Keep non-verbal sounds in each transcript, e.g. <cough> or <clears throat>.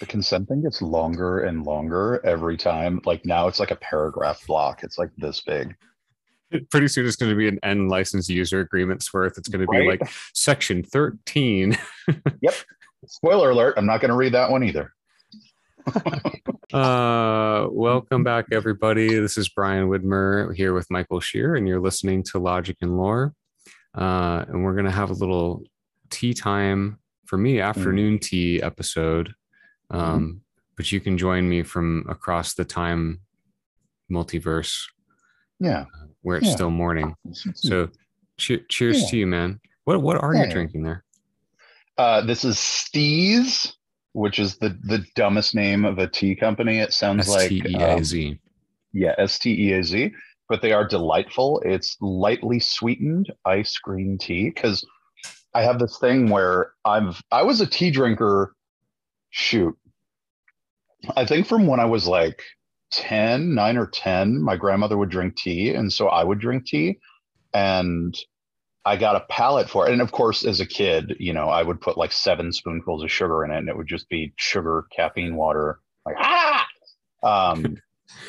The consent thing gets longer and longer every time. Like now it's like a paragraph block. It's like this big. Pretty soon it's going to be an N license user agreements worth. It's going to be Right? like section 13. <laughs> Yep. Spoiler alert. I'm not going to read that one either. <laughs> Uh, welcome back, everybody. This is Brian Widmer here with Michael Shear, and you're listening to Logic and Lore. Uh, and we're gonna have a little tea time for me, afternoon tea episode. Um, but you can join me from across the time multiverse Yeah. where it's Yeah. still morning. So, che- cheers Yeah. to you, man. What what are you drinking there? Uh, this is Steaz, which is the the dumbest name of a tea company. It sounds S like um, yeah, S T E A Z, but they are delightful. It's lightly sweetened ice green tea because I have this thing where I've I was a tea drinker. Shoot, I think from when I was like 10, 9 or 10, my grandmother would drink tea. And so I would drink tea. And I got a palate for it. And of course, as a kid, you know, I would put like seven spoonfuls of sugar in it and it would just be sugar, caffeine, water. Like, ah! Um,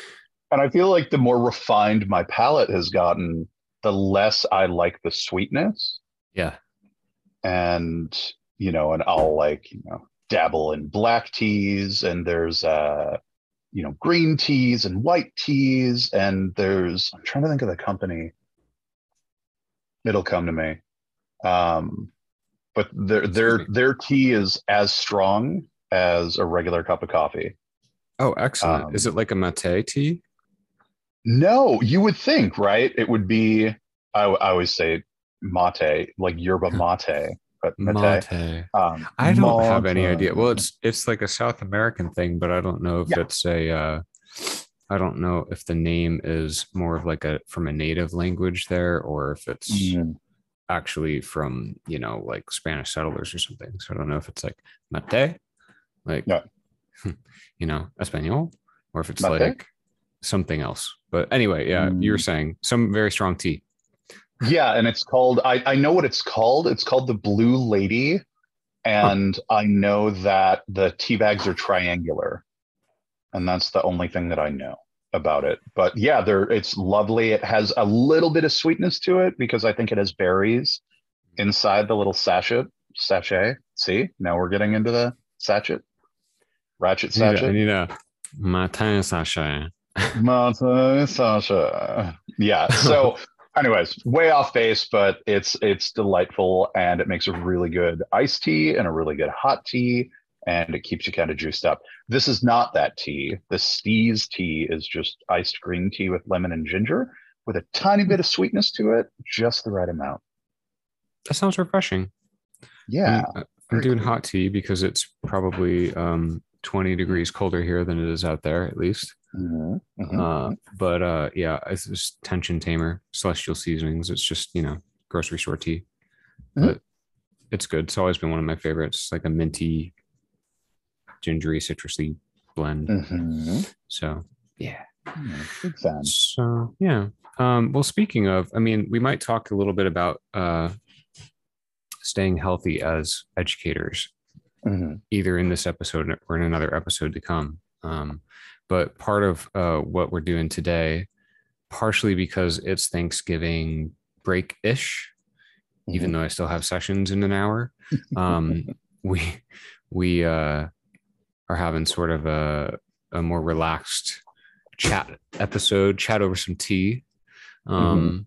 <laughs> and I feel like the more refined my palate has gotten, the less I like the sweetness. Yeah. And, you know, and I'll like, you know, dabble in black teas and there's, uh, you know, green teas and white teas. And there's, I'm trying to think of the company. It'll come to me. Um, but their, their, their tea is as strong as a regular cup of coffee. Oh, excellent. Is Um, it like a mate tea? No, you would think, right? It would be, I, I always say mate, like yerba <laughs> mate, but mate. Mate. Um, I don't have any idea. Well, it's it's like a South American thing, but I don't know if Yeah. it's a. Uh, I don't know if the name is more of like a from a native language there, or if it's Mm, actually from you know like Spanish settlers or something. So I don't know if it's like mate, like Yeah. <laughs> you know español, or if it's Mate? like something else. But anyway, yeah, you were Mm. saying some very strong tea. Yeah, and it's called. I I know what it's called. It's called the Blue Lady, and I know that the tea bags are triangular, and that's the only thing that I know about it. But yeah, they're it's lovely. It has a little bit of sweetness to it because I think it has berries inside the little sachet. Sachet. See, now we're getting into the sachet. Ratchet I need a- I sachet. need a matin sachet. Martin Sasha. Yeah. So, <laughs> anyways, way off base, but it's it's delightful and it makes a really good iced tea and a really good hot tea, and it keeps you kind of juiced up. This is not that tea. The Steaz tea is just iced green tea with lemon and ginger, with a tiny bit of sweetness to it, just the right amount. That sounds refreshing. Yeah. I'm, I'm doing cool. hot tea because it's probably um, 20 degrees colder here than it is out there, at least. Mhm, mhm. Uh, but uh, yeah, it's just tension tamer, celestial seasonings. It's just, you know, grocery store tea. Mhm. But it's good. It's always been one of my favorites. Like a minty, gingery, citrusy blend. Mhm. So, yeah. Big fan. So, yeah. Um, well, speaking of, I mean, we might talk a little bit about uh, staying healthy as educators Mhm. either in this episode or in another episode to come. Um, but part of uh, what we're doing today, partially because it's Thanksgiving break ish, even though I still have sessions in an hour, <laughs> um, we we uh, are having sort of a a more relaxed chat episode, chat over some tea. Um,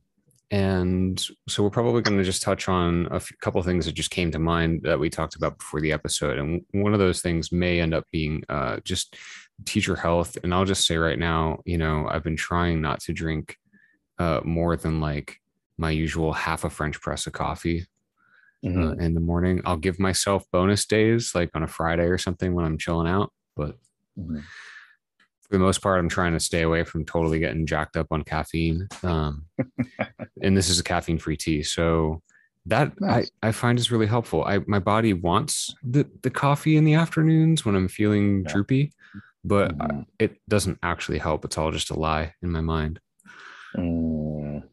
And so we're probably going to just touch on a few, couple of things that just came to mind that we talked about before the episode. And one of those things may end up being uh, just teacher health. And I'll just say right now, you know, I've been trying not to drink uh, more than like my usual half a French press of coffee Mhm. uh, in the morning. I'll give myself bonus days like on a Friday or something when I'm chilling out. But Mhm. for the most part, I'm trying to stay away from totally getting jacked up on caffeine. Um, <laughs> and this is a caffeine free tea. So that Nice. I, I find is really helpful. I my body wants the, the coffee in the afternoons when I'm feeling Yeah. droopy, but I- Mhm. it doesn't actually help. It's all just a lie in my mind. Mm.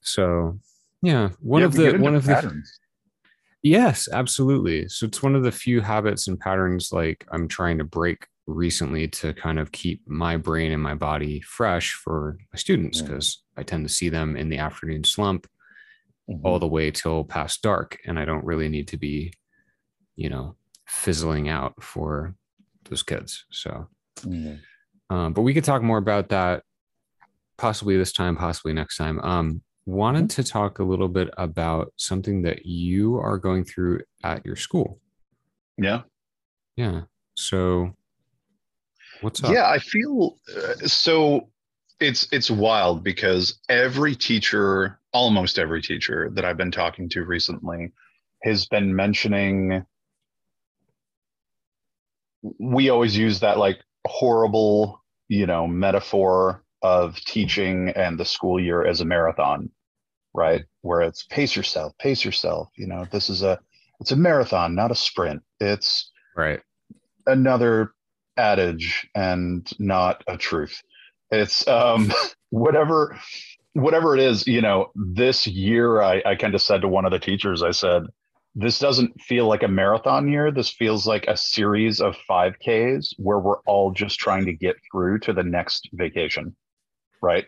So yeah, one Yeah, of the one of the. Yes, absolutely. So it's one of the few habits and patterns like I'm trying to break recently to kind of keep my brain and my body fresh for my students because I tend to see them in the afternoon slump Mhm. all the way till past dark and I don't really need to be, you know, fizzling out for those kids. So Mhm. um, but we could talk more about that possibly this time, possibly next time. Um, wanted to talk a little bit about something that you are going through at your school. Yeah. Yeah. So what's up? Yeah, I feel uh, so. It's it's wild because every teacher, almost every teacher that I've been talking to recently, has been mentioning. We always use that like horrible, you know, metaphor of teaching and the school year as a marathon, right? Where it's pace yourself, pace yourself. You know, this is a it's a marathon, not a sprint. It's Right. another adage and not a truth. It's um <laughs> whatever whatever it is, you know, this year I, I kind of said to one of the teachers, I said, this doesn't feel like a marathon year. This feels like a series of 5Ks where we're all just trying to get through to the next vacation. Right.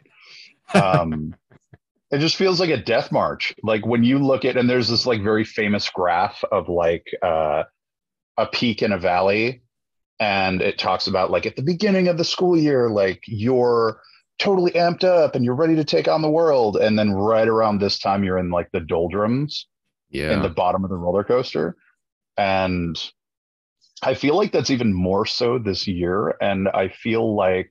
Um <laughs> it just feels like a death march. Like when you look at and there's this like very famous graph of like uh a peak and a valley and it talks about like at the beginning of the school year like you're totally amped up and you're ready to take on the world and then right around this time you're in like the doldrums Yeah. in the bottom of the roller coaster. And i feel like that's even more so this year. And i feel like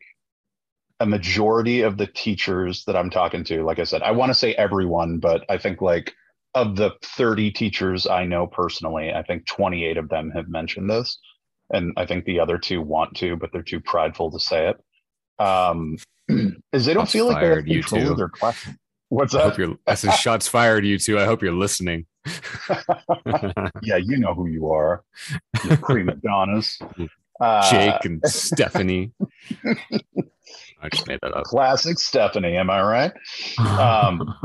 a majority of the teachers that i'm talking to like i said i want to say everyone but i think like of the 30 teachers i know personally i think 28 of them have mentioned this. And i think the other two want to but they're too prideful to say it. Um <clears throat> is they don't Shots feel like they have fired, you control of their class. What's I that hope you're I said shots fired, you two. I hope you're listening. <laughs> yeah, you know who you are. You prima donnas. Uh, <laughs> Jake and Stephanie. <laughs> I just made that up. Classic Stephanie, am I right? Um,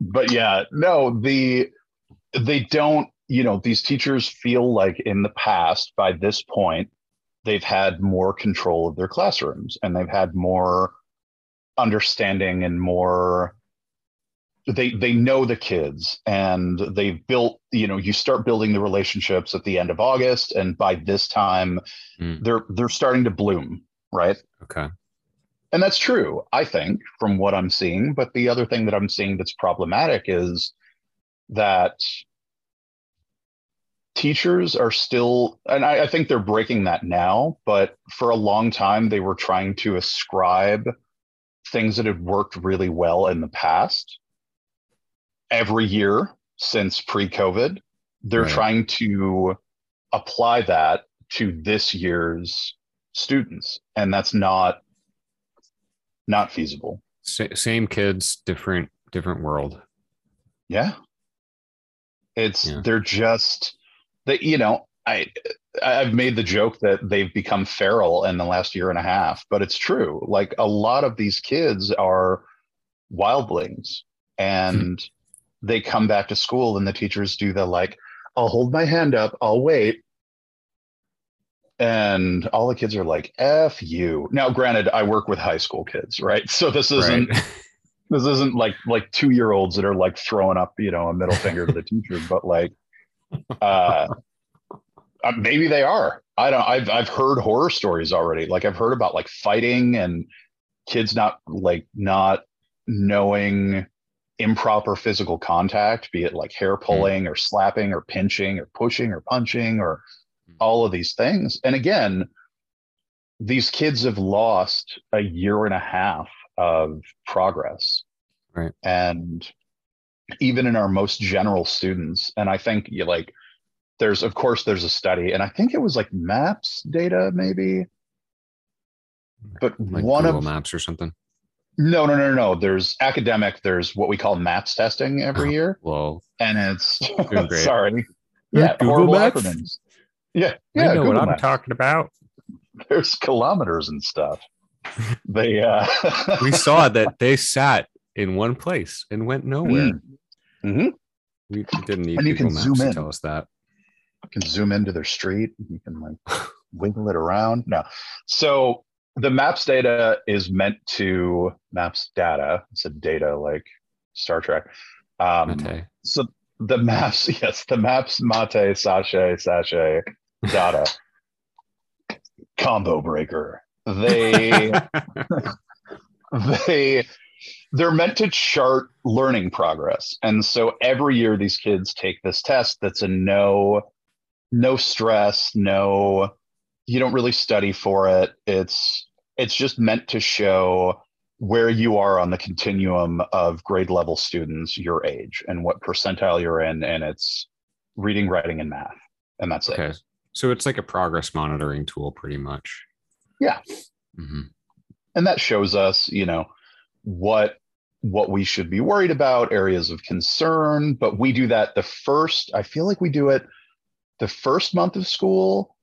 But yeah, no, the they don't, you know, these teachers feel like in the past, by this point, they've had more control of their classrooms and they've had more understanding and more they they know the kids and they've built you know you start building the relationships at the end of august and by this time Mm. they're they're starting to bloom right okay. and that's true i think from what i'm seeing but the other thing that i'm seeing that's problematic is that teachers are still and I, I think they're breaking that now but for a long time they were trying to ascribe things that had worked really well in the past every year since pre-covid they're Right. trying to apply that to this year's students and that's not not feasible Sa- same kids, different different world. yeah it's Yeah. they're just they you know i i've made the joke that they've become feral in the last year and a half but it's true like a lot of these kids are wildlings hmm. and they come back to school and the teachers do the like i'll hold my hand up i'll wait. And all the kids are like f you. Now granted i work with high school kids right? So this isn't Right. this isn't like like two year olds that are like throwing up you know a middle finger to the teacher but like uh uh, maybe they are. I don't i've i've heard horror stories already. Like i've heard about like fighting and kids not like not knowing improper physical contact be it like hair hmm. pulling or slapping or pinching or pushing or punching or hmm. all of these things. And again these kids have lost a year and a half of progress. Right. and even in our most general students and i think you like there's of course there's a study and i think it was like maps data maybe? But like one Google of Maps or something. No no no no no there's academic there's what we call maps testing every Oh. year Well, and it's Doing <laughs> great. sorry Yeah, yeah Google Maps? acronyms yeah I know Google what I'm talking about. <laughs> there's kilometers and stuff they uh <laughs> We saw that they sat in one place and went nowhere. Mm-hmm. We we didn't need And you Google can Maps zoom to in. tell us that. You can zoom into their street. You can like wiggle it around. No. So the maps data is meant to maps data. It's a data like Star Trek. Um, Mate. so the maps, <laughs> yes, the maps mate, sachet, sachet, data. Combo breaker. They <laughs> <laughs> they they're meant to chart learning progress and so every year these kids take this test that's a no no stress no you don't really study for it it's it's just meant to show where you are on the continuum of grade level students your age and what percentile you're in and it's reading writing and math and that's it okay. So it's like a progress monitoring tool, pretty much. Yeah. hmm and that shows us you know what what we should be worried about areas of concern but we do that the first i feel like we do it the first month of school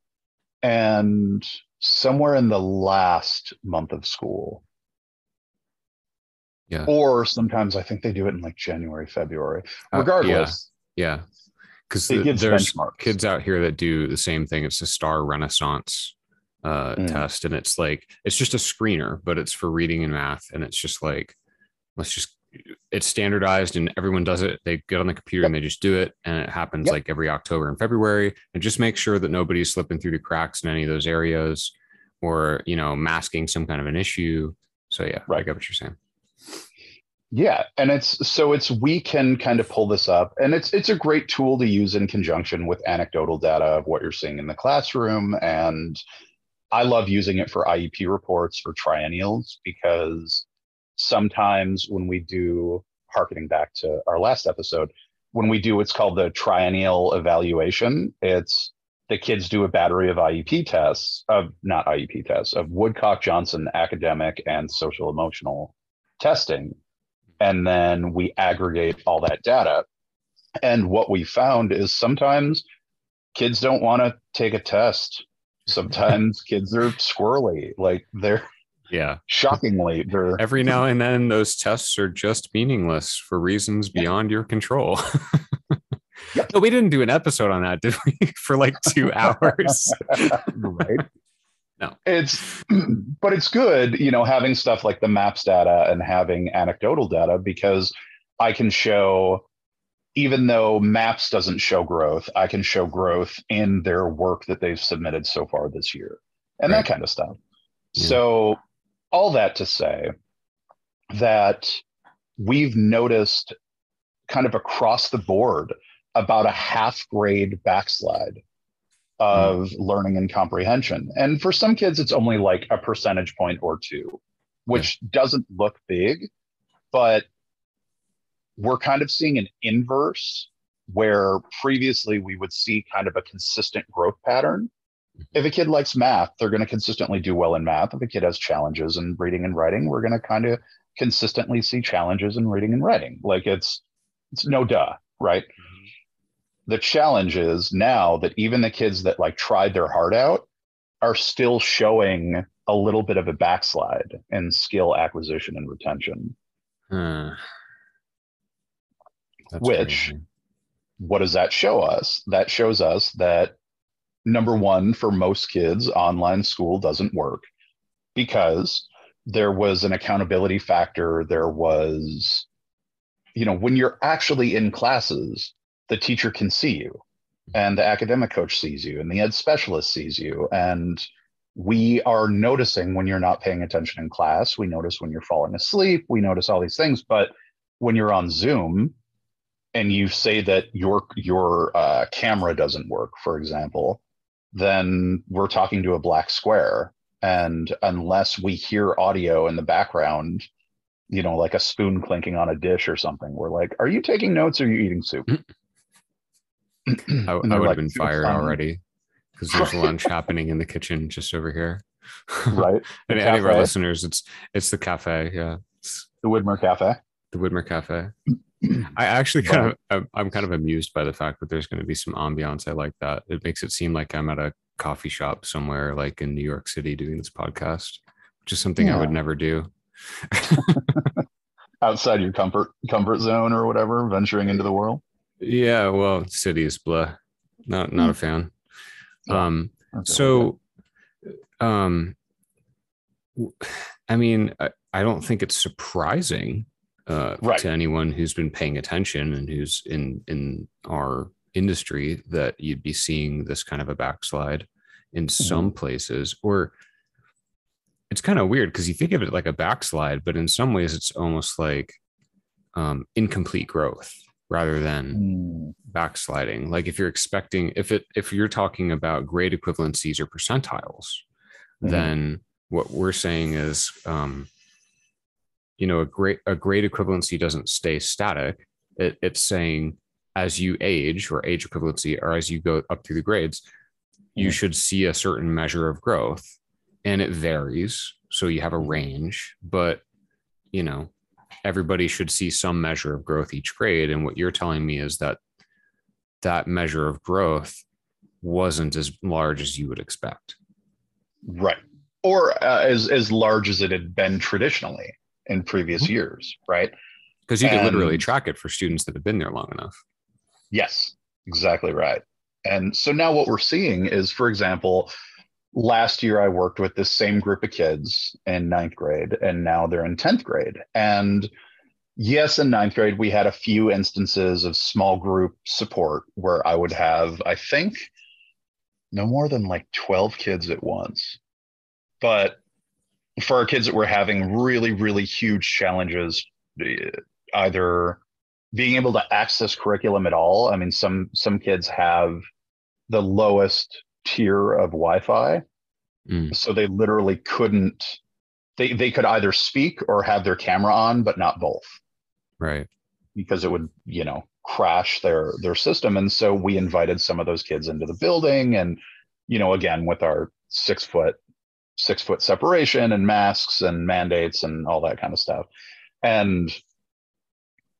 and somewhere in the last month of school Yeah. or sometimes i think they do it in like january february Uh, regardless Yeah. Because It gives there's benchmarks. kids out here that do the same thing. It's a star renaissance uh, Mm. test. And it's like, it's just a screener, but it's for reading and math. And it's just like, let's just, it's standardized and everyone does it. They get on the computer and they just do it. And it happens Yep. like every October and February. And just make sure that nobody's slipping through the cracks in any of those areas or, you know, masking some kind of an issue. So yeah, right. I get what you're saying. Yeah, and it's so it's we can kind of pull this up, and it's it's a great tool to use in conjunction with anecdotal data of what you're seeing in the classroom, and I love using it for IEP reports or triennials because sometimes when we do, harkening back to our last episode, when we do what's called the triennial evaluation, it's the kids do a battery of IEP tests of not IEP tests of Woodcock Johnson academic and social emotional testing and then we aggregate all that data. And what we found is sometimes kids don't want to take a test. Sometimes <laughs> kids are squirrely, like they're Yeah. shockingly they're Every now and then, those tests are just meaningless for reasons beyond your control. <laughs> Yep. No, we didn't do an episode on that, did we? <laughs> for like two <laughs> hours. right. No. It's <clears throat> but it's good, you know, having stuff like the maps data and having anecdotal data because I can show even though maps doesn't show growth, I can show growth in their work that they've submitted so far this year and Right. that kind of stuff. Yeah. So all that to say that we've noticed kind of across the board about a half grade backslide of hmm. learning and comprehension. And for some kids, it's only like a percentage point or two, which doesn't look big, but we're kind of seeing an inverse where previously we would see kind of a consistent growth pattern. If a kid likes math, they're going to consistently do well in math. If a kid has challenges in reading and writing, we're going to kind of consistently see challenges in reading and writing. Like it's it's no duh, right? Mm-hmm. the challenge is now that even the kids that like tried their heart out are still showing a little bit of a backslide in skill acquisition and retention. That's Which- crazy. What does that show us? That shows us that number one, for most kids, online school doesn't work because there was an accountability factor. There was, you know, when you're actually in classes, the teacher can see you and the academic coach sees you and the ed specialist sees you. And we are noticing when you're not paying attention in class. We notice when you're falling asleep. We notice all these things. But when you're on Zoom, and you say that your your uh, camera doesn't work, for example, then we're talking to a black square. And unless we hear audio in the background, you know, like a spoon clinking on a dish or something, we're like, "Are you taking notes or are you eating soup?" <clears throat> I, I would have been fired fine." already because there's lunch happening in the kitchen just over here. <laughs> right? and any, any of our listeners, it's it's the cafe. Yeah, it's The Widmer Cafe. the Widmer Cafe. <clears throat> I actually kind of I'm- kind of amused by the fact that there's going to be some ambiance. I like that. It makes it seem like I'm at a coffee shop somewhere, like in New York City, doing this podcast, which is something I would never do. <laughs> Outside your comfort comfort zone or whatever, venturing into the world. Yeah, well, city is blah. Not not a fan. Um, Okay. so, um, I mean, I, I don't think it's surprising uh, Right. to anyone who's been paying attention and who's in in our industry that you'd be seeing this kind of a backslide in some places, or it's kind of weird because you think of it like a backslide, but in some ways, it's almost like um, incomplete growth rather than Mm, backsliding like if you're expecting if it if you're talking about grade equivalencies or percentiles Mhm. then what we're saying is um you know a great a grade equivalency doesn't stay static. It, it's saying as you age or age equivalency or as you go up through the grades you Mhm. should see a certain measure of growth and it varies. So you have a range but you know everybody should see some measure of growth each grade. And what you're telling me is that that measure of growth wasn't as large as you would expect. Right. Or uh, as as large as it had been traditionally in previous Mhm. years, right? because you can literally track it for students that have been there long enough Yes, exactly right. And so now what we're seeing is, for example, last year I worked with this same group of kids in ninth grade, and now they're in 10th grade. And yes, in ninth grade, we had a few instances of small group support where I would have, I think, no more than like 12 kids at once. But for our kids that were having really, really huge challenges, eh, either being able to access curriculum at all. I mean, some some kids have the lowest tier of Wi-Fi, Mm, so they literally couldn't. They they could either speak or have their camera on, but not both, right because it would you know crash their their system. And so we invited some of those kids into the building, and you know again with our six foot six foot separation and masks and mandates and all that kind of stuff, and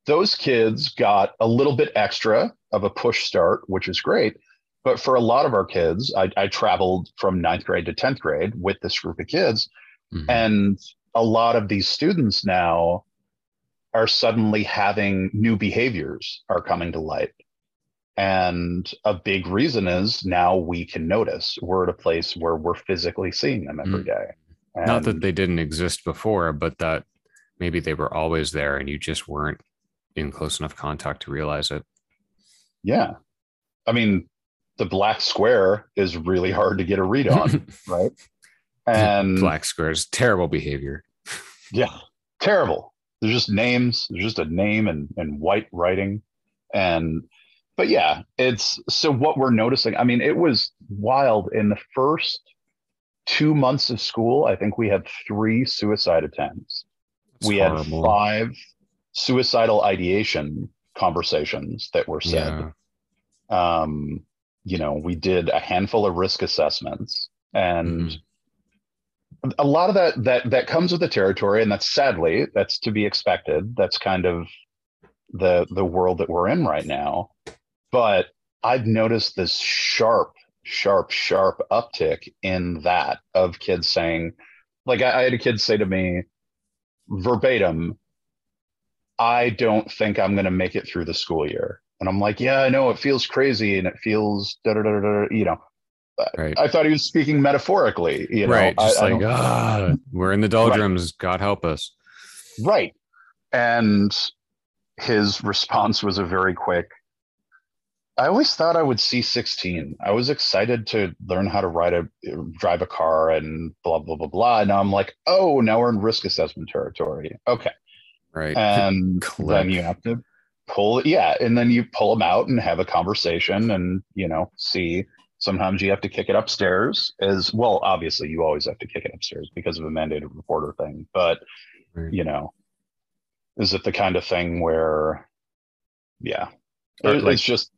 those kids got a little bit extra of a push start, which is great. But for a lot of our kids, I, I traveled from ninth grade to 10th grade with this group of kids. Mhm. And a lot of these students now are suddenly having new behaviors are coming to light. And a big reason is now we can notice we're at a place where we're physically seeing them every Mm. day. not that they didn't exist before but that maybe they were always there and you just weren't in close enough contact to realize it yeah. I mean, the black square is really hard to get a read on, <laughs> right? And black squares terrible behavior <laughs> Yeah, terrible. They're just names. There's just a name and and white writing, and but yeah, it's so what we're noticing. I mean, it was wild in the first two months of school. I think we had three suicide attempts. It's we horrible. had five suicidal ideation conversations that were said. yeah Um, you know, we did a handful of risk assessments, and Mhm. a lot of that that that comes with the territory and that's sadly that's to be expected that's kind of the the world that we're in right now but i've noticed this sharp sharp sharp uptick in that of kids saying like i, I had a kid say to me verbatim i don't think i'm going to make it through the school year. And i'm like yeah i know it feels crazy and it feels da da da da you know. Right. I thought he was speaking metaphorically you know. Right just I like don't- ah we're in the doldrums god help us. Right. And his response was a very quick, I always thought I would see 16. I was excited to learn how to ride a drive a car and blah blah blah blah. Now I'm like, oh, now we're in risk assessment territory. Okay. right And then you have to pull yeah, and then you pull them out and have a conversation and you know, see sometimes you have to kick it upstairs as well obviously you always have to kick it upstairs because of a mandated reporter thing but Right. you know is it the kind of thing where yeah it- like- it's just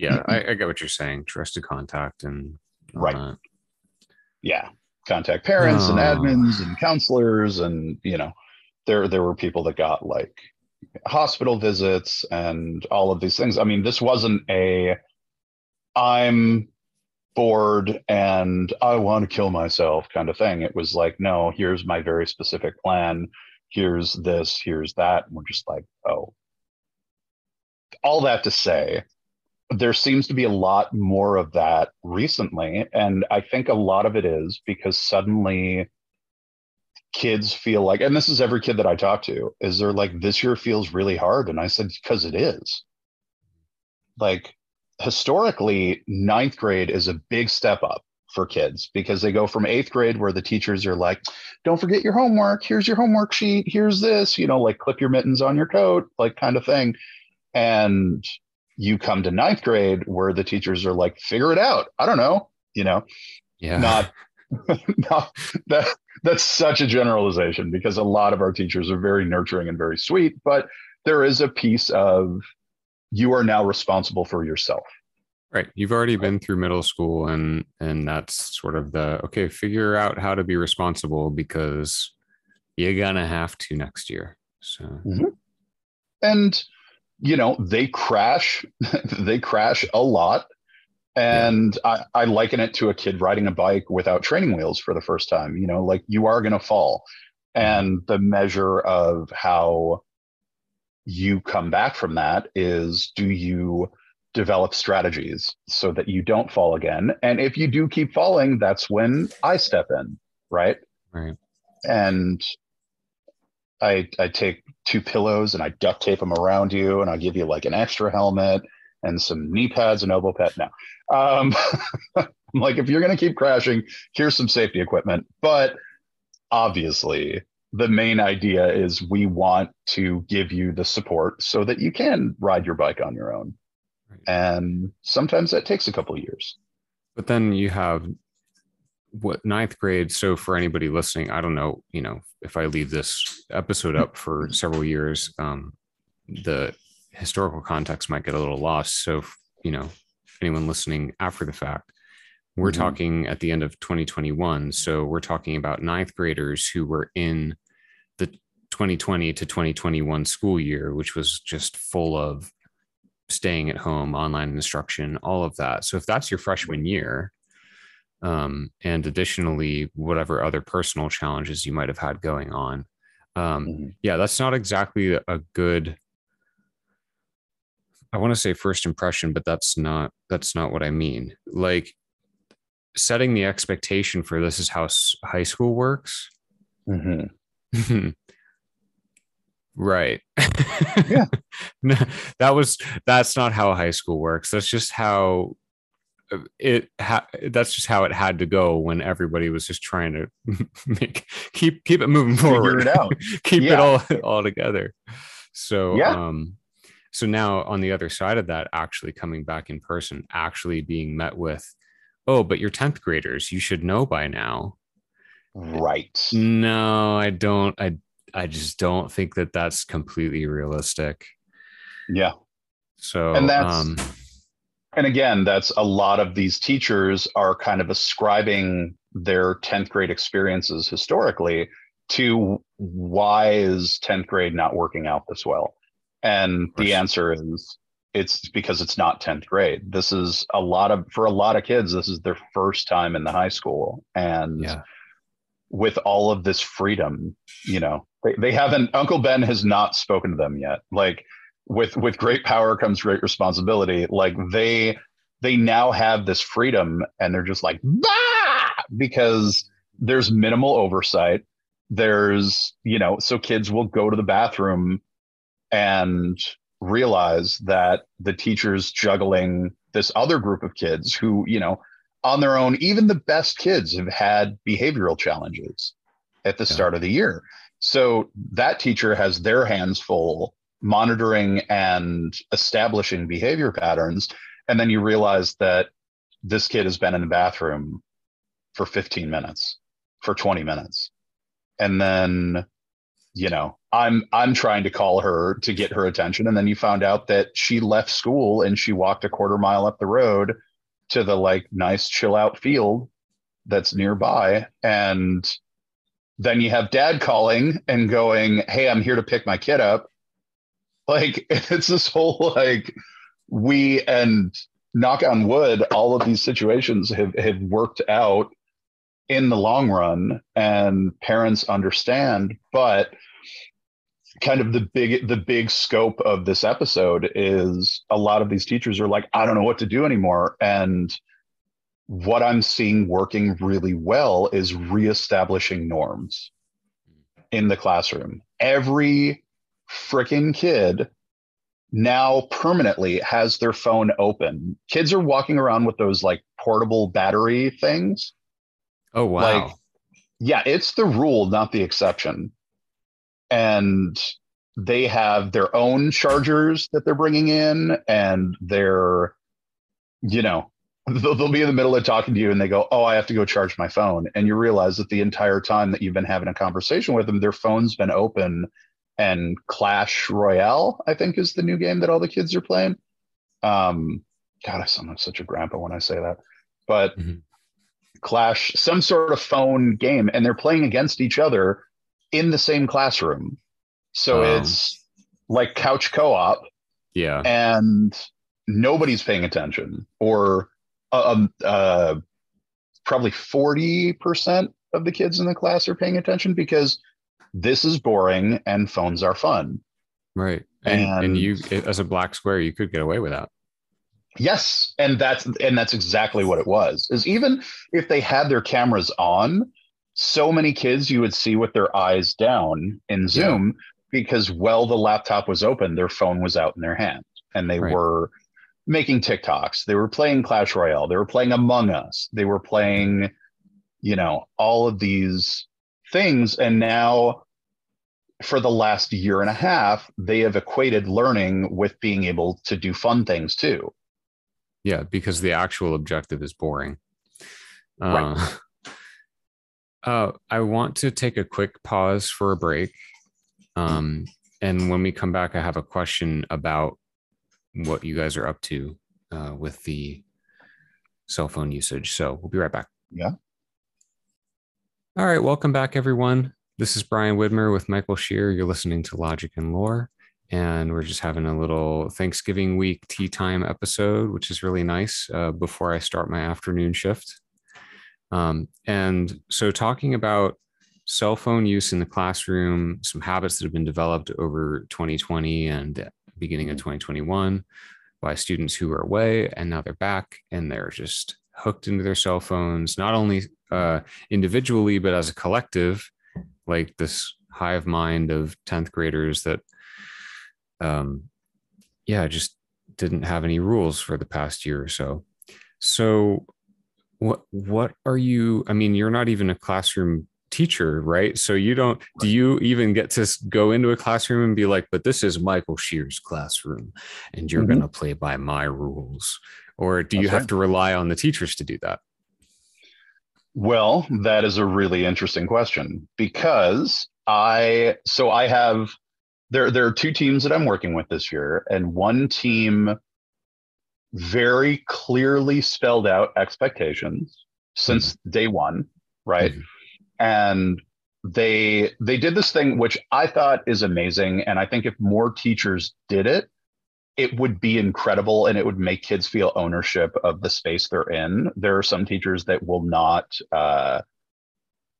yeah mm-hmm. I, I get what you're saying trusted contact and Right. that. yeah contact parents and Oh. admins and counselors and you know there there were people that got like hospital visits and all of these things i mean this wasn't a i'm bored and i want to kill myself kind of thing it was like no here's my very specific plan here's this here's that and we're just like oh all that to say, there seems to be a lot more of that recently. And I think a lot of it is because suddenly kids feel like, and this is every kid that I talk to, is they're like, this year feels really hard. And I said, because it is. Like historically, ninth grade is a big step up for kids because they go from eighth grade where the teachers are like, don't forget your homework. Here's your homework sheet. Here's this, you know, like clip your mittens on your coat, like kind of thing. And you come to ninth grade where the teachers are like, figure it out. I don't know, you know, Yeah. not, <laughs> not that that's such a generalization because a lot of our teachers are very nurturing and very sweet, but there is a piece of you are now responsible for yourself. Right. You've already been through middle school and and that's sort of the okay, figure out how to be responsible because you're gonna have to next year. So mm-hmm. and you know they crash <laughs> they crash a lot. And I, I liken it to a kid riding a bike without training wheels for the first time you know like you are going to fall. And the measure of how you come back from that is do you develop strategies so that you don't fall again? And if you do keep falling that's when i step in right? Right. and I I take two pillows and I duct tape them around you, and I'll give you like an extra helmet and some knee pads and elbow pad. Now, um, I'm <laughs> like if you're gonna keep crashing, here's some safety equipment. But obviously, the main idea is we want to give you the support so that you can ride your bike on your own. Right. And sometimes that takes a couple of years. But then you have what ninth grade. So for anybody listening, I don't know, you know, if I leave this episode up for several years, um, the historical context might get a little lost. So, you know, anyone listening after the fact, we're Mhm. talking at the end of 2021. So we're talking about ninth graders who were in the 2020 to 2021 school year, which was just full of staying at home, online instruction, all of that. So if that's your freshman year, um, and additionally, whatever other personal challenges you might have had going on, um, Mhm. yeah, that's not exactly a good. I want to say first impression, but that's not that's not what I mean. Like setting the expectation for this is how high school works. Mhm. <laughs> right. Yeah. <laughs> No, that was that's not how high school works. That's just how it ha- that's just how it had to go when everybody was just trying to <laughs> make keep keep it moving Figure forward it out. <laughs> keep it all all together so Yeah. um so now on the other side of that actually coming back in person actually being met with oh but you're 10th graders you should know by now Right. no i don't i i just don't think that that's completely realistic Yeah. so And that's- um And again, that's a lot of these teachers are kind of ascribing their 10th grade experiences historically to why is 10th grade not working out this well? And the answer is it's because it's not 10th grade. This is a lot of, for a lot of kids, this is their first time in the high school. And yeah with all of this freedom, you know, they, they haven't, Uncle Ben has not spoken to them yet. Like, with with great power comes great responsibility like they they now have this freedom and they're just like bah! because there's minimal oversight there's you know so kids will go to the bathroom and realize that the teacher's juggling this other group of kids who you know on their own even the best kids have had behavioral challenges at the Yeah. start of the year so that teacher has their hands full monitoring and establishing behavior patterns. And then you realize that this kid has been in the bathroom for 15 minutes, for 20 minutes. And then, you know, I'm I'm trying to call her to get her attention. And then you found out that she left school and she walked a quarter mile up the road to the like nice chill out field that's nearby. And then you have dad calling and going, Hey, I'm here to pick my kid up like <laughs> it's this whole like we and knock on wood all of these situations have, have worked out in the long run and parents understand but kind of the big the big scope of this episode is a lot of these teachers are like i don't know what to do anymore. And what i'm seeing working really well is reestablishing norms in the classroom. Every freaking kid now permanently has their phone open. Kids are walking around with those like portable battery things. Oh wow. like yeah it's the rule not the exception. And they have their own chargers that they're bringing in and they're you know <laughs> they'll, they'll be in the middle of talking to you and they go oh i have to go charge my phone. And you realize that the entire time that you've been having a conversation with them their phone's been open and clash royale i think is the new game that all the kids are playing um god i sound like such a grandpa when i say that but Mhm. clash some sort of phone game and they're playing against each other in the same classroom so Oh. it's like couch co-op yeah. and nobody's paying attention or uh, um, uh, probably 40% of the kids in the class are paying attention because this is boring and phones are fun Right. And, and And- you, as a black square, you could get away with that. Yes, and that's and that's exactly what it was. Is even if they had their cameras on, so many kids you would see with their eyes down in Zoom because while the laptop was open, their phone was out in their hand and they Right. were making TikToks. They were playing Clash Royale. They were playing Among Us. They were playing, you know, all of these things. And now for the last year and a half, they have equated learning with being able to do fun things too. Yeah, because the actual objective is boring. Right. Uh, <laughs> uh, I want to take a quick pause for a break. Um, and when we come back, I have a question about what you guys are up to uh, with the cell phone usage. So we'll be right back. Yeah. All right. Welcome back, everyone. This is Brian Widmer with Michael Shear. You're listening to Logic and Lore. And we're just having a little Thanksgiving week tea time episode, which is really nice uh, before I start my afternoon shift. Um, and so, talking about cell phone use in the classroom, some habits that have been developed over 2020 and beginning of 2021 by students who were away and now they're back and they're just hooked into their cell phones, not only uh, individually, but as a collective, like this hive mind of 10th graders that, um, yeah, just didn't have any rules for the past year or so. So, what what are you? I mean, you're not even a classroom teacher, right? So you don't. Do you even get to go into a classroom and be like, "But this is Michael Shear's classroom, and you're Mhm. going to play by my rules," or do you That's have right. to rely on the teachers to do that? Well, that is a really interesting question because I so I have there there are two teams that I'm working with this year and one team very clearly spelled out expectations since day 1, right? Mhm. And they they did this thing which I thought is amazing and I think if more teachers did it it would be incredible and it would make kids feel ownership of the space they're in. There are some teachers that will not uh,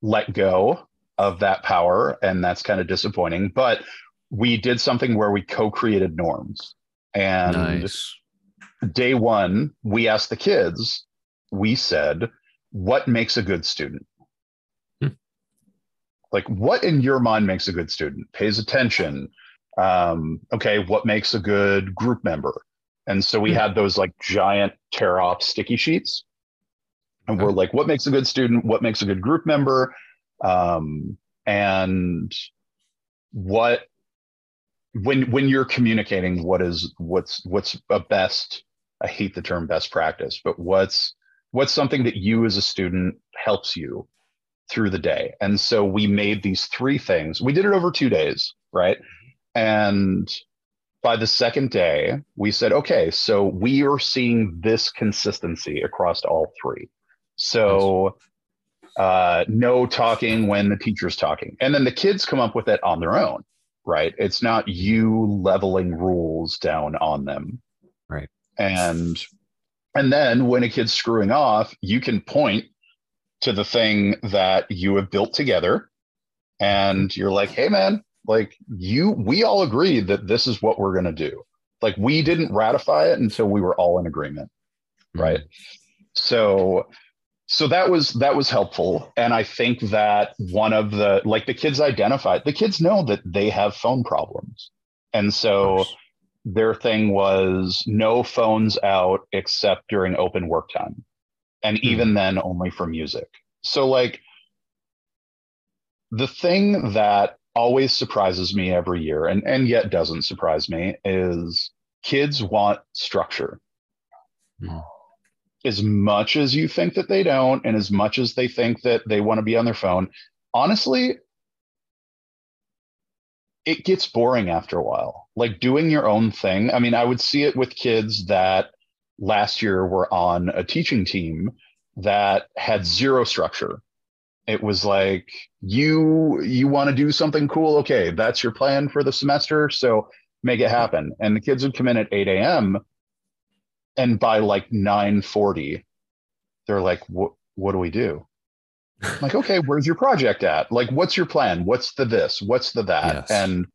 let go of that power, and that's kind of disappointing. But we did something where we co created norms. And nice. day one, we asked the kids, we said, what makes a good student? Hmm. Like, what in your mind makes a good student? Pays attention. Um, okay, what makes a good group member? And so we Hmm. had those like giant tear off sticky sheets. And we're like, what makes a good student? What makes a good group member? Um, and what when when you're communicating what is what's what's a best i hate the term best practice but what's what's something that you as a student helps you through the day and so we made these three things we did it over two days right and by the second day we said okay so we are seeing this consistency across all three. So uh, no talking when the teacher's talking. And then the kids come up with it on their own right? It's not you leveling rules down on them. Right. and and then when a kid's screwing off you can point to the thing that you have built together and you're like hey man like you we all agreed that this is what we're going to do. Like we didn't ratify it until we were all in agreement right? So so that was that was helpful. And i think that one of the like the kids identified the kids know that they have phone problems. And so their thing was no phones out except during open work time. And Hmm. even then only for music. So like the thing that always surprises me every year and and yet doesn't surprise me is kids want structure. Mhm. as much as you think that they don't and as much as they think that they want to be on their phone honestly it gets boring after a while. Like doing your own thing i mean i would see it with kids that last year were on a teaching team that had zero structure. It was like you you want to do something cool? Okay that's your plan for the semester so make it happen. And the kids would come in at 8 a.m and by like 9.40 they're like what what do we do? I'm like okay where's your project at? Like what's your plan? What's the this? What's the that? Yes. and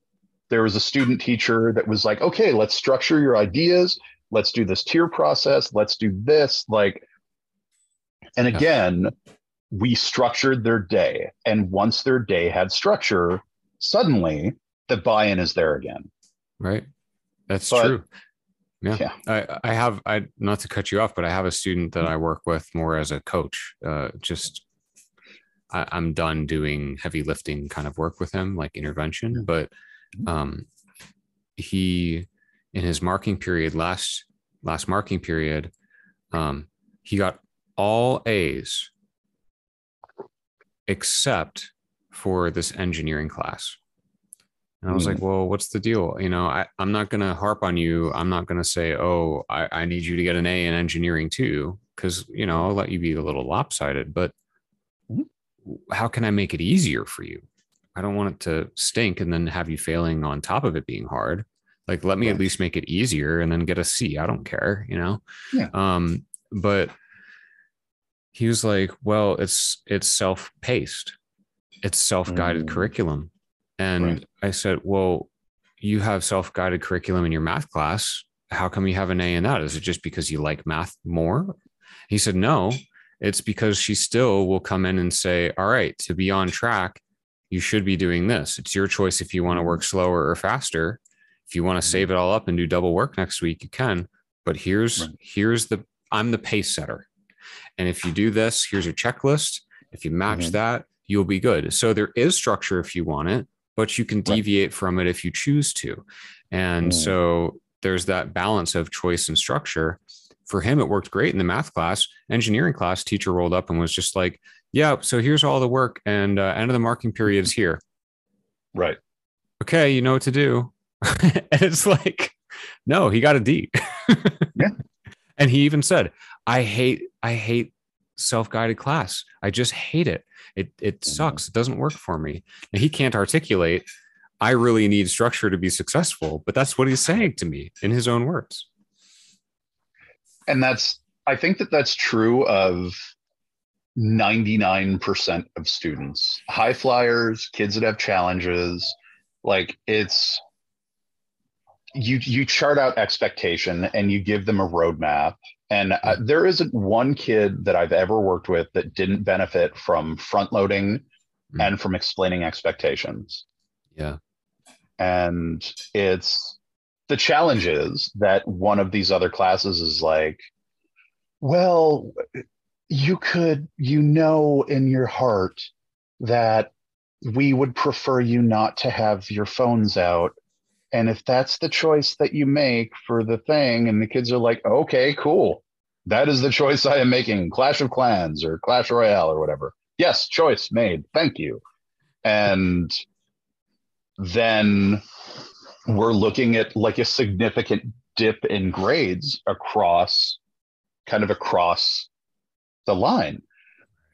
there was a student teacher that was like okay let's structure your ideas. Let's do this tier process. Let's do this like and Yeah. We structured their day and once their day had structure suddenly the buy-in is there again right that's But- true yeah. Yeah. i i have i not to cut you off but i have a student that i work with more as a coach uh just I, i'm done doing heavy lifting kind of work with him like intervention Yeah. but Mhm. um he in his marking period last last marking period um he got all a's except for this engineering class and I was like, well, what's the deal? You know, I, I'm not going to harp on you. I'm not going to say, oh, I, I need you to get an A in engineering too, because, you know, I'll let you be a little lopsided. But how can I make it easier for you? I don't want it to stink and then have you failing on top of it being hard. Like, let me at least make it easier and then get a C. I don't care, you know? Yeah. Um, but he was like, well, it's it's self-paced. It's self-guided Mm. curriculum. And Right. I said, Well, you have self guided curriculum in your math class. How come you have an A in that? Is it just because you like math more? He said, No, it's because she still will come in and say, All right, to be on track, you should be doing this. It's your choice if you want to work slower or faster. If you want to save it all up and do double work next week, you can. But here's Right. here's the I'm the pace setter. And if you do this, here's your checklist. If you match Mhm. that, you'll be good. So there is structure if you want it, but you can Right. deviate from it if you choose to. And Mm. so there's that balance of choice and structure. For him, it worked great in the math class. Engineering class, teacher rolled up and was just like, yeah, so here's all the work and uh, end of the marking period is here. right Okay, you know what to do. <laughs> and it's like, no, he got a D. Yeah. <laughs> And he even said, I hate, I hate self-guided class. I just hate it. It it sucks. It doesn't work for me. And he can't articulate, I really need structure to be successful. But that's what he's saying to me in his own words. and that's i think that that's true of 99% of students high flyers kids that have challenges like it's you you chart out expectation and you give them a roadmap and uh, there isn't one kid that i've ever worked with that didn't benefit from front loading Mm. and from explaining expectations Yeah. and it's the challenge is that one of these other classes is like well you could you know in your heart that we would prefer you not to have your phones out and if that's the choice that you make for the thing and the kids are like okay cool. That is the choice i am making. Clash of clans or clash royale or whatever. Yes choice made. Thank you. And then we're looking at like a significant dip in grades across kind of across the line.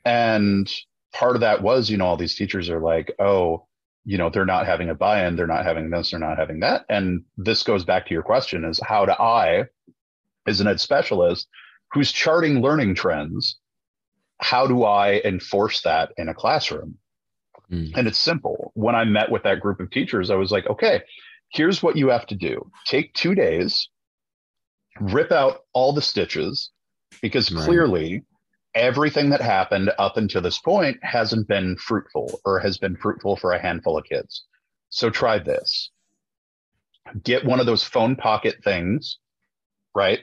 And part of that was you know all these teachers are like oh you know they're not having a buy-in they're not having this they're not having that and this goes back to your question is how do i as an ed specialist who's charting learning trends how do i enforce that in a classroom Mm. and it's simple when I met with that group of teachers, I was like, okay, here's what you have to do take two days, rip out all the stitches, because Right. clearly everything that happened up until this point hasn't been fruitful or has been fruitful for a handful of kids. So try this get one of those phone pocket things, right?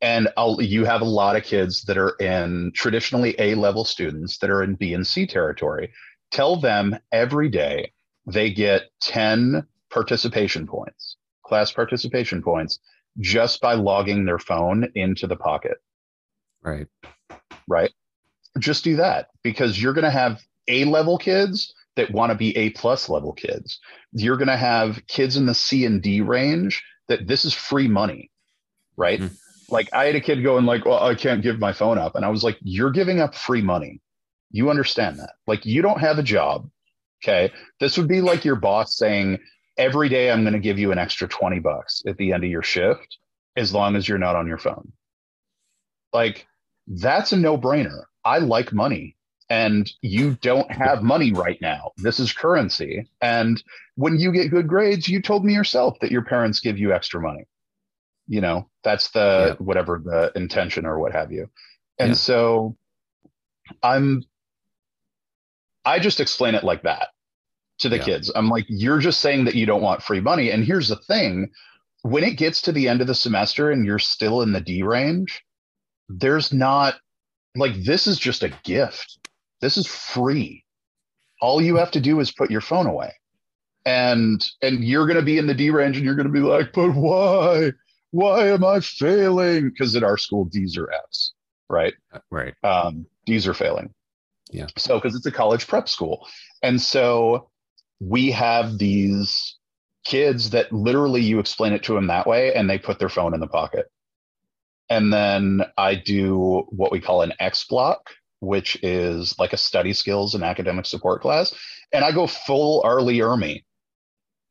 And I'll, you have a lot of kids that are in traditionally A level students that are in B and C territory. Tell them every day they get 10 participation points, class participation points, just by logging their phone into the pocket, Right. Right? Just do that because you're going to have A level kids that want to be A plus level kids. You're going to have kids in the C and D range that this is free money, right? Mhm. Like I had a kid going like, "Well, I can't give my phone up," and I was like, "You're giving up free money. You understand that? Like you don't have a job, okay? This would be like your boss saying." Every day, I'm going to give you an extra 20 bucks at the end of your shift, as long as you're not on your phone. Like, that's a no brainer. I like money and you don't have money right now. This is currency. And when you get good grades, you told me yourself that your parents give you extra money. You know, that's the Yeah. whatever the intention or what have you. And Yeah. so I'm, I just explain it like that to the Yeah. kids. I'm like, you're just saying that you don't want free money. And here's the thing when it gets to the end of the semester and you're still in the D range, there's not like this is just a gift. This is free. All you have to do is put your phone away. And and you're going to be in the D range and you're going to be like, "But why? Why am I failing?" Because at our school D's are F's, right? Uh, Right. um, D's are failing. Yeah. So, because it's a college prep school. And so we have these kids that literally you explain it to them that way and they put their phone in the pocket. And then I do what we call an X block, which is like a study skills and academic support class. And I go full R. Lee Ermey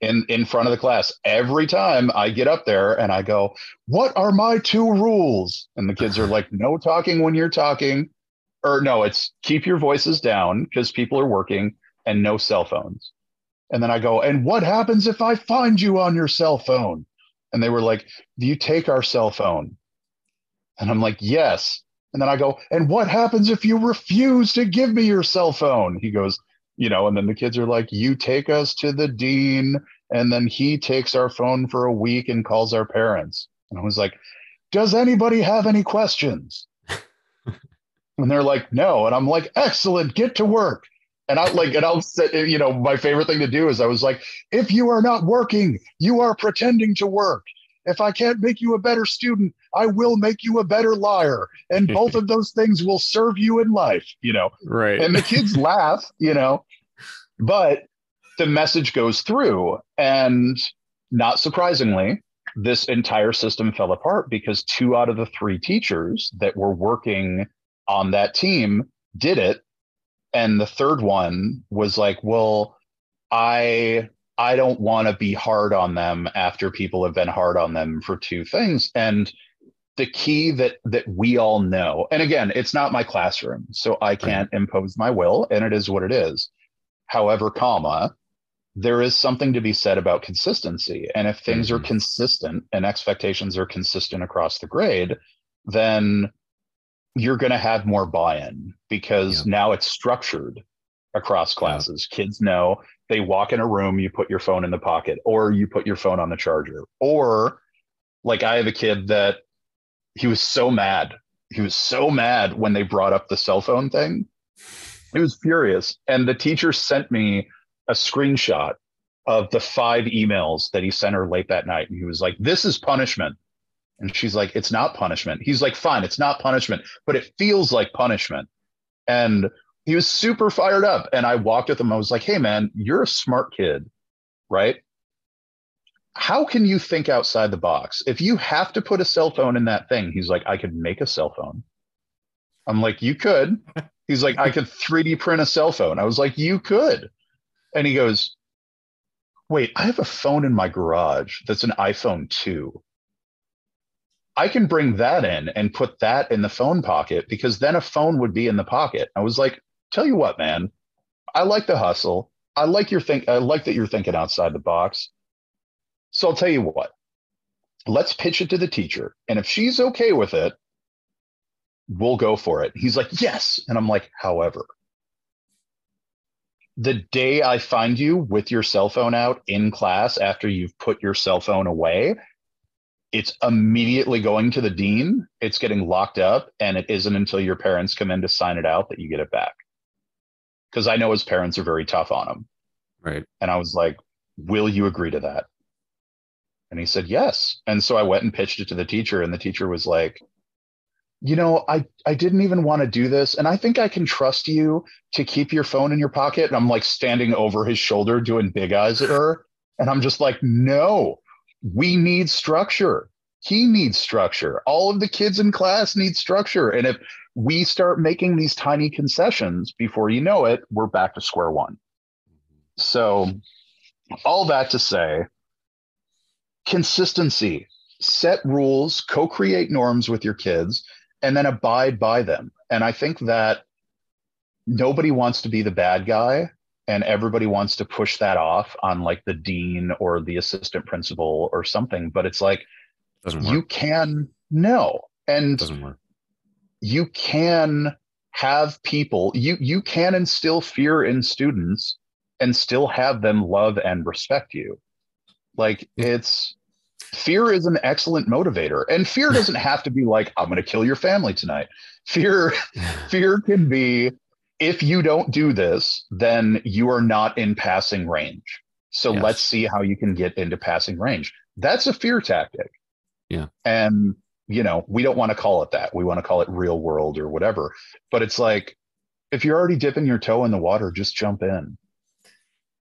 in, in front of the class every time I get up there and I go, What are my two rules? And the kids are like, No talking when you're talking or no, it's keep your voices down because people are working and no cell phones. And then I go, and what happens if I find you on your cell phone? And they were like, do you take our cell phone? And I'm like, yes. And then I go, and what happens if you refuse to give me your cell phone? He goes, you know, and then the kids are like, you take us to the dean, and then he takes our phone for a week and calls our parents. And I was like, does anybody have any questions? <laughs> and they're like, no. And I'm like, excellent, get to work. And I like, and I'll say, you know, my favorite thing to do is I was like, if you are not working, you are pretending to work. If I can't make you a better student, I will make you a better liar. And <laughs> both of those things will serve you in life, you know. Right. And the kids <laughs> laugh, you know, but the message goes through. And not surprisingly, this entire system fell apart because two out of the three teachers that were working on that team did it. And the third one was like, well, I I don't want to be hard on them after people have been hard on them for two things. And the key that that we all know, and again, it's not my classroom, so I can't impose my will, and it is what it is. However, comma, there is something to be said about consistency. And if things are Mhm. consistent and expectations are consistent across the grade, then you're going to have more buy-in because Yep. now it's structured across classes. Kids know they walk in a room, you put your phone in the pocket, or you put your phone on the charger. Or like I have a kid that he was so mad. He was so mad when they brought up the cell phone thing. He was furious. And the teacher sent me a screenshot of the five emails that he sent her late that night. And he was like, This is punishment. And she's like, It's not punishment. He's like, Fine, it's not punishment, but it feels like punishment. And he was super fired up. And I walked with him. I was like, Hey, man, you're a smart kid, right? How can you think outside the box? If you have to put a cell phone in that thing, he's like, I could make a cell phone. I'm like, You could. He's like, I could 3D print a cell phone. I was like, You could. And he goes, Wait, I have a phone in my garage that's an iPhone 2. I can bring that in and put that in the phone pocket because then a phone would be in the pocket. I was like, Tell you what, man, I like the hustle. I like your think. I like that you're thinking outside the box. So I'll tell you what. Let's pitch it to the teacher, and if she's okay with it, we'll go for it. He's like, yes, and I'm like, however, the day I find you with your cell phone out in class after you've put your cell phone away, it's immediately going to the dean. It's getting locked up, and it isn't until your parents come in to sign it out that you get it back. Because I know his parents are very tough on him. Right. And I was like, Will you agree to that? And he said, Yes. And so I went and pitched it to the teacher, and the teacher was like, you know, I, I didn't even want to do this. And I think I can trust you to keep your phone in your pocket. And I'm like standing over his shoulder doing big eyes at her. And I'm just like, no, we need structure. He needs structure. All of the kids in class need structure. And if we start making these tiny concessions before you know it, we're back to square one. So, all that to say, consistency, set rules, co create norms with your kids and then abide by them. And I think that nobody wants to be the bad guy and everybody wants to push that off on like the dean or the assistant principal or something but it's like you can no and doesn't work you can have people you you can instill fear in students and still have them love and respect you. Like it's fear is an excellent motivator and fear <laughs> doesn't have to be like i'm going to kill your family tonight. Fear <laughs> fear can be if you don't do this then you are not in passing range. So yes. let's see how you can get into passing range. That's a fear tactic. Yeah. And you know we don't want to call it that we want to call it real world or whatever but it's like if you're already dipping your toe in the water just jump in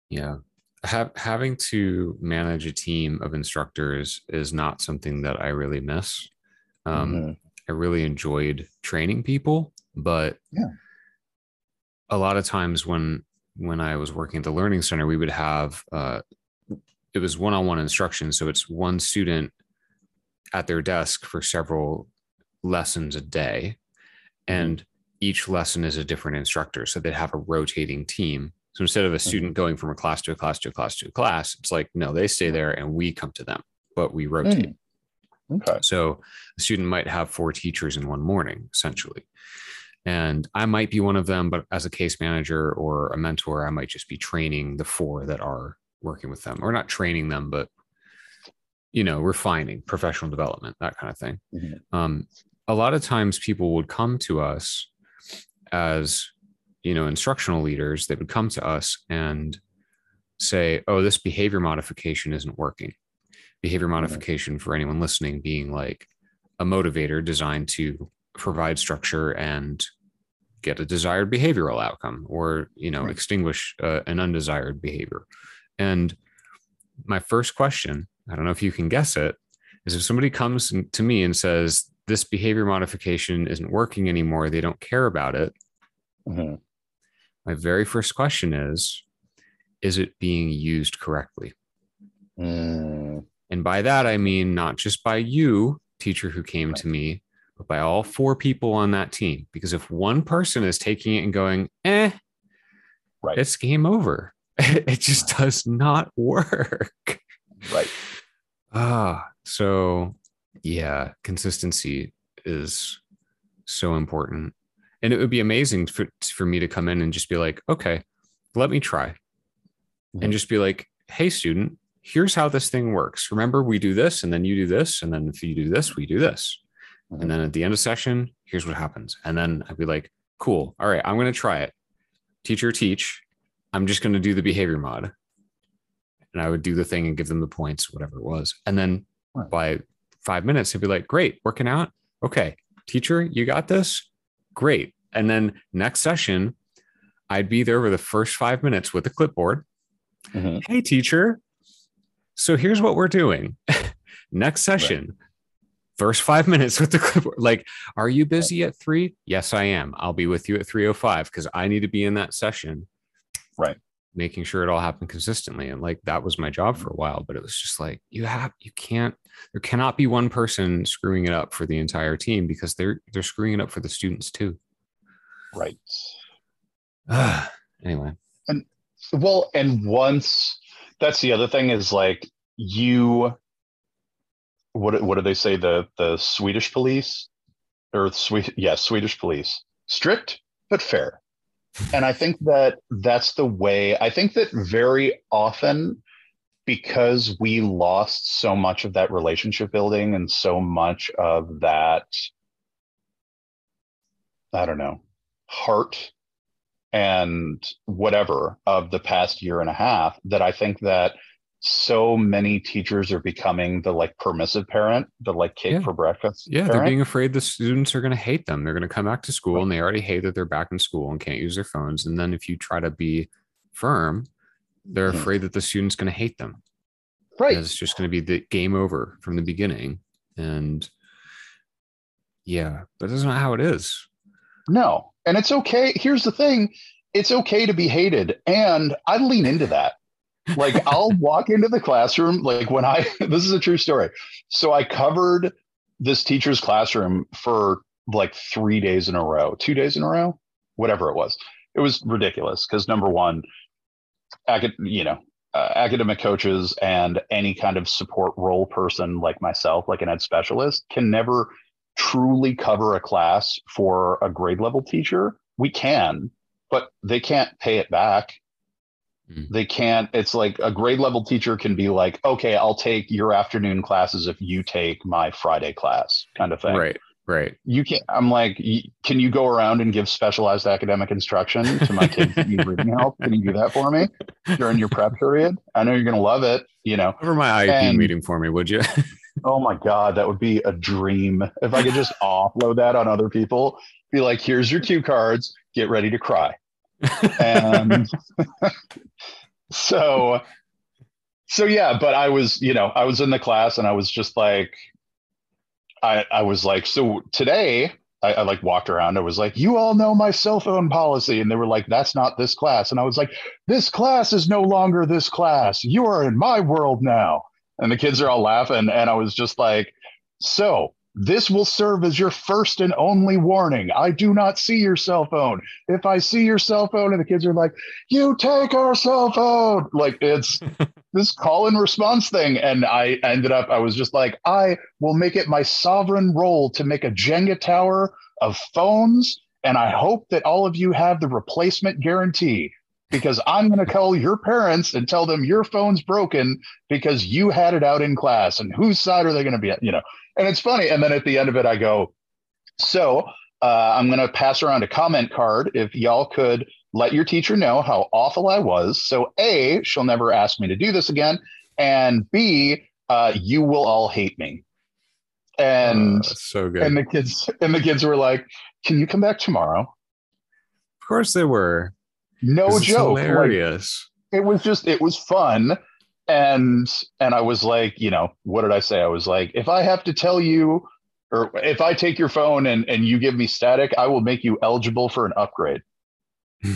yeah have, having to manage a team of instructors is not something that I really miss. Um, mm-hmm. I really enjoyed training people, but yeah. a lot of times when when I was working at the learning center, we would have uh, it was one-on-one instruction, so it's one student at their desk for several lessons a day, mm-hmm. and each lesson is a different instructor. So they'd have a rotating team so instead of a mm-hmm. student going from a class to a class to a class to a class, it's like, no, they stay there and we come to them, but we rotate. Mm. Okay. So a student might have four teachers in one morning, essentially. And I might be one of them, but as a case manager or a mentor, I might just be training the four that are working with them, or not training them, but you know, refining professional development, that kind of thing. Mm-hmm. Um, a lot of times people would come to us as you know instructional leaders they would come to us and say oh this behavior modification isn't working behavior modification for anyone listening being like a motivator designed to provide structure and get a desired behavioral outcome or you know right. extinguish uh, an undesired behavior and my first question i don't know if you can guess it is if somebody comes to me and says this behavior modification isn't working anymore they don't care about it mm-hmm. my very first question is is it being used correctly? Mm. and by that i mean not just by you teacher who came right. to me but by all four people on that team. Because if one person is taking it and going eh right. it's game over. <laughs> It just does not work. Right ah so yeah consistency is so important. And it would be amazing for, for me to come in and just be like okay let me try. Mm-hmm. and just be like hey student here's how this thing works. Remember we do this and then you do this and then if you do this we do this. Mm-hmm. and then at the end of session here's what happens. And then i'd be like cool. All right i'm going to try it. Teacher teach. I'm just going to do the behavior mod and i would do the thing and give them the points whatever it was and then right. by five minutes he'd be like great working out okay teacher you got this great. And then next session, I'd be there for the first five minutes with a clipboard. Mm-hmm. Hey, teacher. So here's what we're doing. <laughs> next session, right. first five minutes with the clipboard. Like, are you busy at three? Yes, I am. I'll be with you at 305 because I need to be in that session. Right. Making sure it all happened consistently. And like that was my job for a while, but it was just like, you have, you can't, there cannot be one person screwing it up for the entire team because they're they're screwing it up for the students too. Right. Ah, anyway. And Well, and once that's the other thing is like you what what do they say the the Swedish police or Swedish yeah Swedish police strict but fair and I think that that's the way I think that very often because we lost so much of that relationship building and so much of that I don't know heart and whatever of the past year and a half that I think that so many teachers are becoming the like permissive parent, the like cake Yeah. for breakfast. Yeah, they're being afraid the students are going to hate them. They're going to come back to school and they already hate that they're back in school and can't use their phones. And then if you try to be firm, they're Mhm. afraid that the student's going to hate them. right. It's just going to be the game over from the beginning. And yeah, but that's not how it is. No. And it's okay. Here's the thing it's okay to be hated. And I lean into that. Like I'll walk into the classroom, like when I, <laughs> this is a true story. So I covered this teacher's classroom for like three days in a row, two days in a row, whatever it was. It was ridiculous because number one, acad- you know, uh, academic coaches and any kind of support role person like myself, like an ed specialist, can never truly cover a class for a grade level teacher. We can, but they can't pay it back. Mm. They can't. It's like a grade level teacher can be like, okay, I'll take your afternoon classes if you take my Friday class, kind of thing. Right, right. You can't I'm like, can you go around and give specialized academic instruction to my kids that need reading help? Can you do that for me during your prep period? I know you're gonna love it. You know. Cover my IEP And- meeting for me, would you? <laughs> Oh my God, that would be a dream. If I could just offload that on other people, be like, here's your cue cards, get ready to cry. And so, so yeah, but I was, you know, I was in the class and I was just like, I, I was like, so today I, I like walked around. I was like, you all know my cell phone policy. And they were like, that's not this class. And I was like, this class is no longer this class. You are in my world now and the kids are all laughing and i was just like so this will serve as your first and only warning. I do not see your cell phone. If i see your cell phone and the kids are like you take our cell phone like it's <laughs> this call and response thing. And i ended up i was just like i will make it my sovereign role to make a jenga tower of phones and i hope that all of you have the replacement guarantee because I'm going to call your parents and tell them your phone's broken because you had it out in class and whose side are they going to be at? You know and it's funny and then at the end of it i go so uh, i'm going to pass around a comment card if y'all could let your teacher know how awful i was so a she'll never ask me to do this again and b uh, you will all hate me and Uh, so good. and the kids and the kids were like can you come back tomorrow of course they were. No joke like, hilarious. it was just it was fun and and i was like you know what did i say? I was like if i have to tell you or if i take your phone and and you give me static i will make you eligible for an upgrade. <laughs>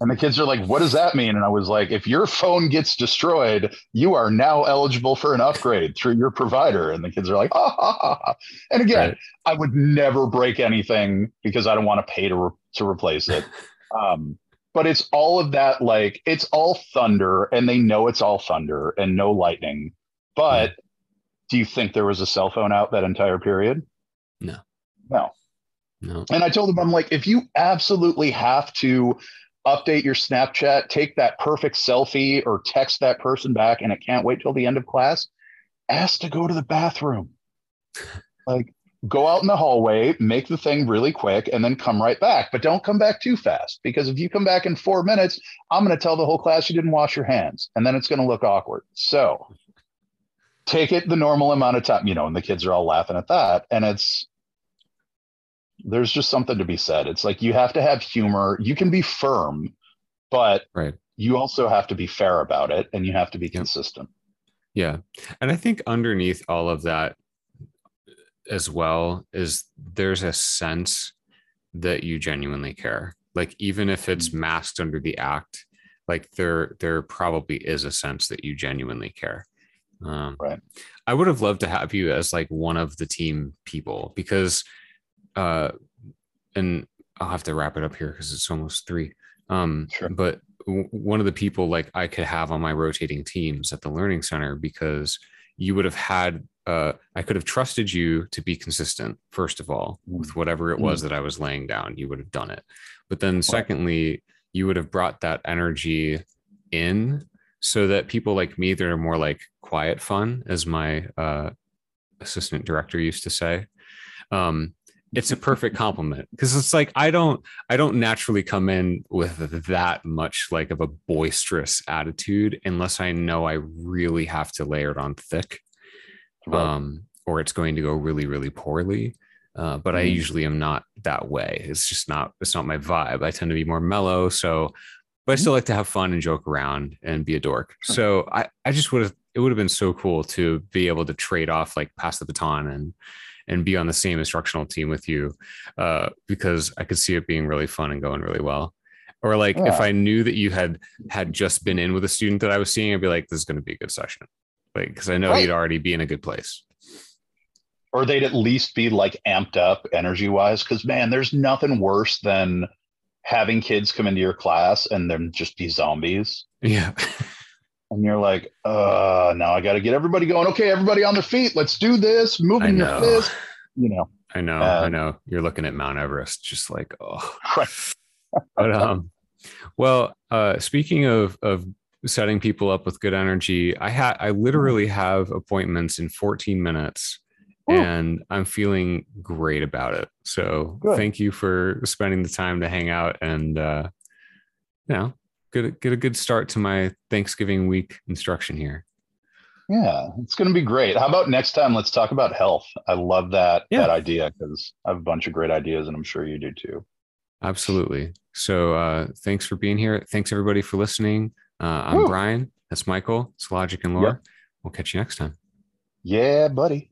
And the kids are like what does that mean? And i was like if your phone gets destroyed you are now eligible for an upgrade through your provider. And the kids are like <laughs> ah, ha, ha, ha. and again Right. i would never break anything because i don't want to pay to re- to replace it. <laughs> Um but it's all of that like it's all thunder and they know it's all thunder and no lightning. But do you think there was a cell phone out that entire period? No. no. No. and i told them i'm like if you absolutely have to update your snapchat take that perfect selfie or text that person back and it can't wait till the end of class ask to go to the bathroom. Like go out in the hallway make the thing really quick and then come right back but don't come back too fast because if you come back in four minutes i'm going to tell the whole class you didn't wash your hands and then it's going to look awkward so take it the normal amount of time you know and the kids are all laughing at that and it's there's just something to be said it's like you have to have humor you can be firm but Right. you also have to be fair about it and you have to be Yep. consistent Yeah. And I think underneath all of that as well is there's a sense that you genuinely care. Like even if it's masked under the act, like there there probably is a sense that you genuinely care. Um, Right. I would have loved to have you as like one of the team people because, uh, and I'll have to wrap it up here because it's almost three. Um, Sure. but w- one of the people like I could have on my rotating teams at the learning center because you would have had uh, I could have trusted you to be consistent, first of all, Mm. with whatever it was that I was laying down. You would have done it. But then, secondly, you would have brought that energy in so that people like me that are more like quiet fun, as my uh, assistant director used to say, um, it's a perfect compliment because it's like I don't I don't naturally come in with that much like of a boisterous attitude unless I know I really have to layer it on thick Right. um, or it's going to go really, really poorly. Uh, but I Mhm. usually am not that way. It's just not. It's not my vibe. I tend to be more mellow. So, but I still like to have fun and joke around and be a dork. So I, I just would have. It would have been so cool to be able to trade off, like pass the baton and and be on the same instructional team with you, uh, because I could see it being really fun and going really well. Or like if I knew that you had had just been in with a student that I was seeing, I'd be like, this is going to be a good session like because I know Right. he'd already be in a good place. or they'd at least be like amped up energy wise. Cause man, there's nothing worse than having kids come into your class and then just be zombies. Yeah, <laughs> And you're like, uh, now I got to get everybody going. Okay, everybody on their feet. Let's do this. Moving your fist. You know, I know, I Um, know. You're looking at Mount Everest, just like oh. Right. <laughs> but um, well, uh, speaking of of setting people up with good energy, I had I literally have appointments in 14 minutes. And I'm feeling great about it. So Good. thank you for spending the time to hang out and uh, you know get a, get a good start to my Thanksgiving week instruction here. yeah, it's going to be great. How about next time? Let's talk about health. I love that Yeah. that idea because I have a bunch of great ideas, and I'm sure you do too. Absolutely. So uh, thanks for being here. Thanks everybody for listening. Uh, I'm Woo. Brian. That's Michael. It's Logic and Lore. We'll catch you next time. Yeah, buddy.